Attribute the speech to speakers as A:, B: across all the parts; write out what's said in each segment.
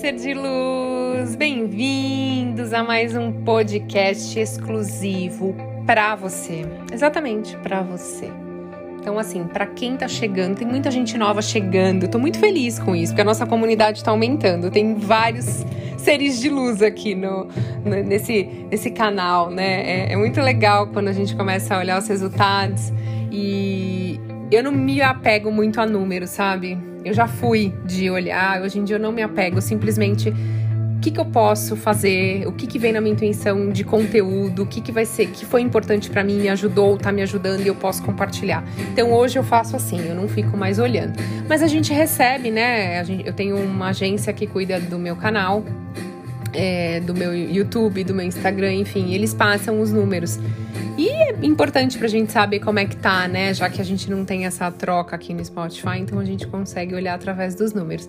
A: ser de luz! Bem-vindos a mais um podcast exclusivo para você. Exatamente, para você. Então, assim, para quem tá chegando, tem muita gente nova chegando. Tô muito feliz com isso, porque a nossa comunidade tá aumentando. Tem vários seres de luz aqui no, no nesse, nesse canal, né? É, é muito legal quando a gente começa a olhar os resultados e eu não me apego muito a números, sabe? Eu já fui de olhar, hoje em dia eu não me apego, simplesmente o que, que eu posso fazer, o que, que vem na minha intuição de conteúdo, o que, que vai ser, que foi importante para mim, me ajudou, tá me ajudando e eu posso compartilhar. Então hoje eu faço assim, eu não fico mais olhando. Mas a gente recebe, né? Eu tenho uma agência que cuida do meu canal, é, do meu YouTube, do meu Instagram, enfim, eles passam os números. E é importante pra gente saber como é que tá, né? Já que a gente não tem essa troca aqui no Spotify, então a gente consegue olhar através dos números.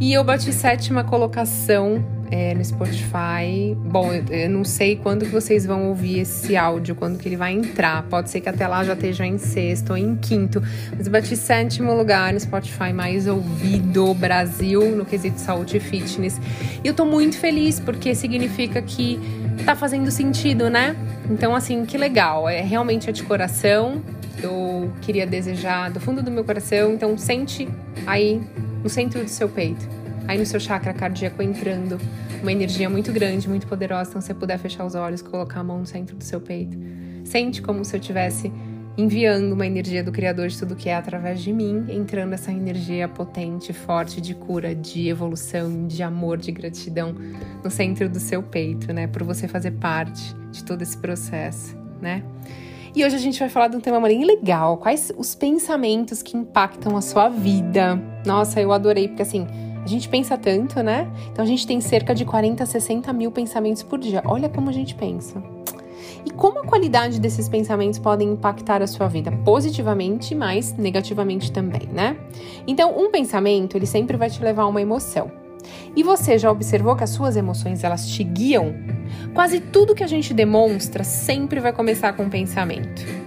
A: E eu bati sétima colocação é, no Spotify. Bom, eu, não sei quando que vocês vão ouvir esse áudio, quando que ele vai entrar. Pode ser que até lá já esteja em sexto ou em quinto. Mas bati sétimo lugar no Spotify mais ouvido Brasil no quesito saúde e fitness. E eu tô muito feliz porque significa que tá fazendo sentido, né? Então, assim, que legal. É realmente é de coração. Eu queria desejar do fundo do meu coração. Então, sente aí no centro do seu peito, aí no seu chakra cardíaco entrando uma energia muito grande, muito poderosa. Então, se você puder fechar os olhos, colocar a mão no centro do seu peito, sente como se eu tivesse enviando uma energia do Criador de tudo que é através de mim, entrando essa energia potente, forte de cura, de evolução, de amor, de gratidão no centro do seu peito, né? Por você fazer parte de todo esse processo, né? E hoje a gente vai falar de um tema bem legal. Quais os pensamentos que impactam a sua vida? Nossa, eu adorei, porque assim, a gente pensa tanto, né? Então a gente tem cerca de 40, 60 mil pensamentos por dia. Olha como a gente pensa. E como a qualidade desses pensamentos podem impactar a sua vida positivamente, mas negativamente também, né? Então, um pensamento, ele sempre vai te levar a uma emoção. E você já observou que as suas emoções elas te guiam? Quase tudo que a gente demonstra sempre vai começar com um pensamento.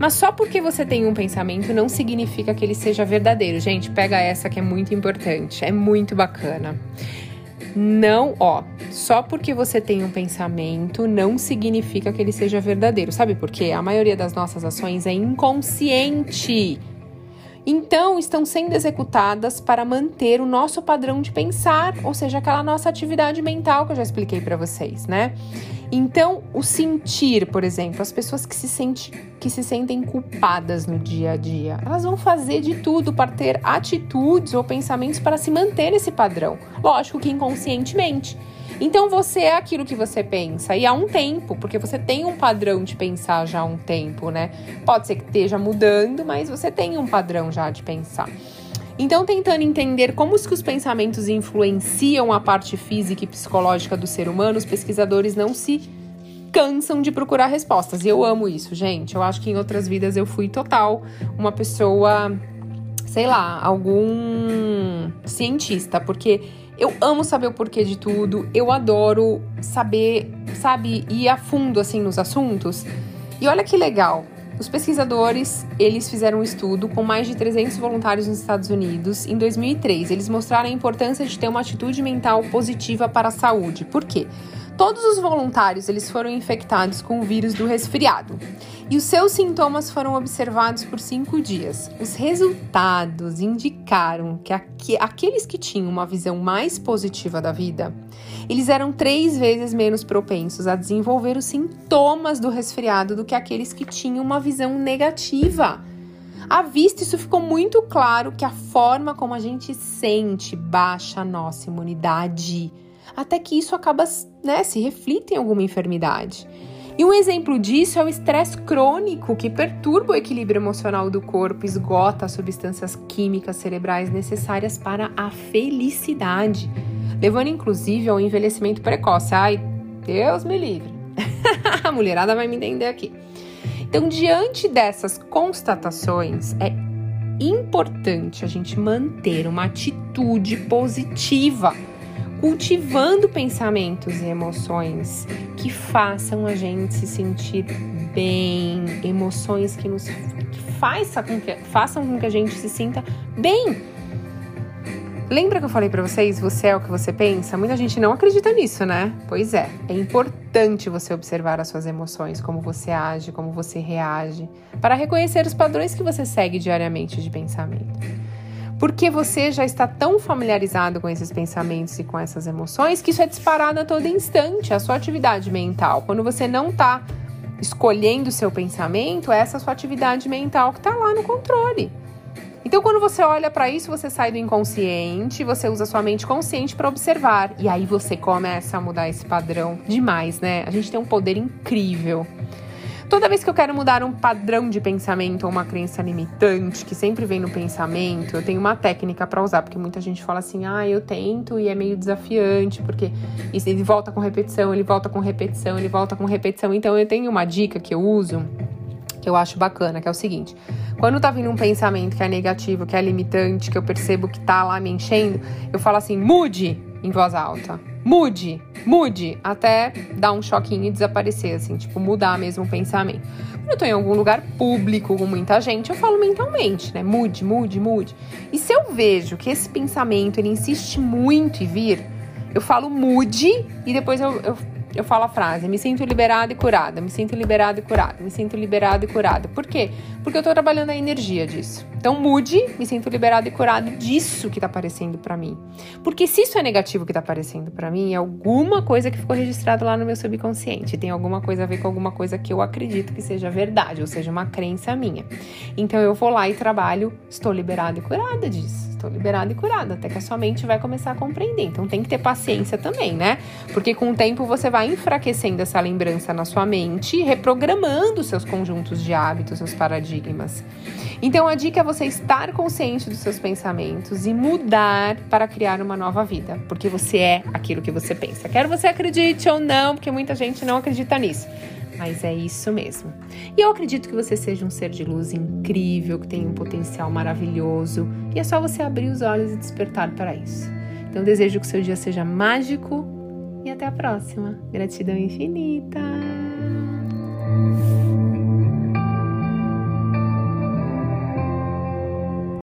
A: Mas só porque você tem um pensamento não significa que ele seja verdadeiro. Gente, pega essa que é muito importante, é muito bacana. Não, ó, só porque você tem um pensamento não significa que ele seja verdadeiro. Sabe por quê? A maioria das nossas ações é inconsciente. Então, estão sendo executadas para manter o nosso padrão de pensar, ou seja, aquela nossa atividade mental que eu já expliquei para vocês, né? Então, o sentir, por exemplo, as pessoas que se, sente, que se sentem culpadas no dia a dia, elas vão fazer de tudo para ter atitudes ou pensamentos para se manter nesse padrão. Lógico que inconscientemente. Então você é aquilo que você pensa e há um tempo, porque você tem um padrão de pensar já há um tempo, né? Pode ser que esteja mudando, mas você tem um padrão já de pensar. Então, tentando entender como que os pensamentos influenciam a parte física e psicológica do ser humano, os pesquisadores não se cansam de procurar respostas. E eu amo isso, gente. Eu acho que em outras vidas eu fui total uma pessoa, sei lá, algum cientista, porque eu amo saber o porquê de tudo, eu adoro saber, sabe, ir a fundo assim nos assuntos. E olha que legal, os pesquisadores, eles fizeram um estudo com mais de 300 voluntários nos Estados Unidos em 2003. Eles mostraram a importância de ter uma atitude mental positiva para a saúde. Por quê? Todos os voluntários eles foram infectados com o vírus do resfriado e os seus sintomas foram observados por cinco dias. Os resultados indicaram que aqu aqueles que tinham uma visão mais positiva da vida, eles eram três vezes menos propensos a desenvolver os sintomas do resfriado do que aqueles que tinham uma visão negativa. À vista, isso ficou muito claro que a forma como a gente sente baixa a nossa imunidade até que isso acaba, né, se reflita em alguma enfermidade. E um exemplo disso é o estresse crônico, que perturba o equilíbrio emocional do corpo, esgota as substâncias químicas cerebrais necessárias para a felicidade, levando inclusive ao envelhecimento precoce. Ai, Deus me livre. a mulherada vai me entender aqui. Então, diante dessas constatações, é importante a gente manter uma atitude positiva cultivando pensamentos e emoções que façam a gente se sentir bem, emoções que nos que faça com que, façam com que a gente se sinta bem. Lembra que eu falei para vocês, você é o que você pensa? Muita gente não acredita nisso, né? Pois é, é importante você observar as suas emoções, como você age, como você reage, para reconhecer os padrões que você segue diariamente de pensamento. Porque você já está tão familiarizado com esses pensamentos e com essas emoções que isso é disparado a todo instante, a sua atividade mental. Quando você não está escolhendo o seu pensamento, é essa sua atividade mental que está lá no controle. Então, quando você olha para isso, você sai do inconsciente, você usa sua mente consciente para observar. E aí você começa a mudar esse padrão demais, né? A gente tem um poder incrível. Toda vez que eu quero mudar um padrão de pensamento ou uma crença limitante que sempre vem no pensamento, eu tenho uma técnica para usar, porque muita gente fala assim: "Ah, eu tento e é meio desafiante, porque ele volta com repetição, ele volta com repetição, ele volta com repetição". Então eu tenho uma dica que eu uso que eu acho bacana, que é o seguinte: quando tá vindo um pensamento que é negativo, que é limitante, que eu percebo que tá lá me enchendo, eu falo assim: mude em voz alta. Mude, mude, até dar um choquinho e desaparecer, assim, tipo, mudar mesmo o pensamento. Quando eu tô em algum lugar público com muita gente, eu falo mentalmente, né? Mude, mude, mude. E se eu vejo que esse pensamento ele insiste muito em vir, eu falo mude e depois eu, eu eu falo a frase: me sinto liberada e curada, me sinto liberada e curada, me sinto liberada e curada. Por quê? Porque eu tô trabalhando a energia disso. Então mude, me sinto liberada e curada disso que tá aparecendo para mim. Porque se isso é negativo que tá aparecendo para mim, é alguma coisa que ficou registrada lá no meu subconsciente, tem alguma coisa a ver com alguma coisa que eu acredito que seja verdade, ou seja, uma crença minha. Então eu vou lá e trabalho, estou liberada e curada disso estou liberada e curada, até que a sua mente vai começar a compreender. Então tem que ter paciência também, né? Porque com o tempo você vai enfraquecendo essa lembrança na sua mente, reprogramando seus conjuntos de hábitos, seus paradigmas. Então a dica é você estar consciente dos seus pensamentos e mudar para criar uma nova vida, porque você é aquilo que você pensa. Quer você acredite ou não, porque muita gente não acredita nisso mas é isso mesmo. E eu acredito que você seja um ser de luz incrível, que tem um potencial maravilhoso, e é só você abrir os olhos e despertar para isso. Então, desejo que seu dia seja mágico e até a próxima. Gratidão infinita!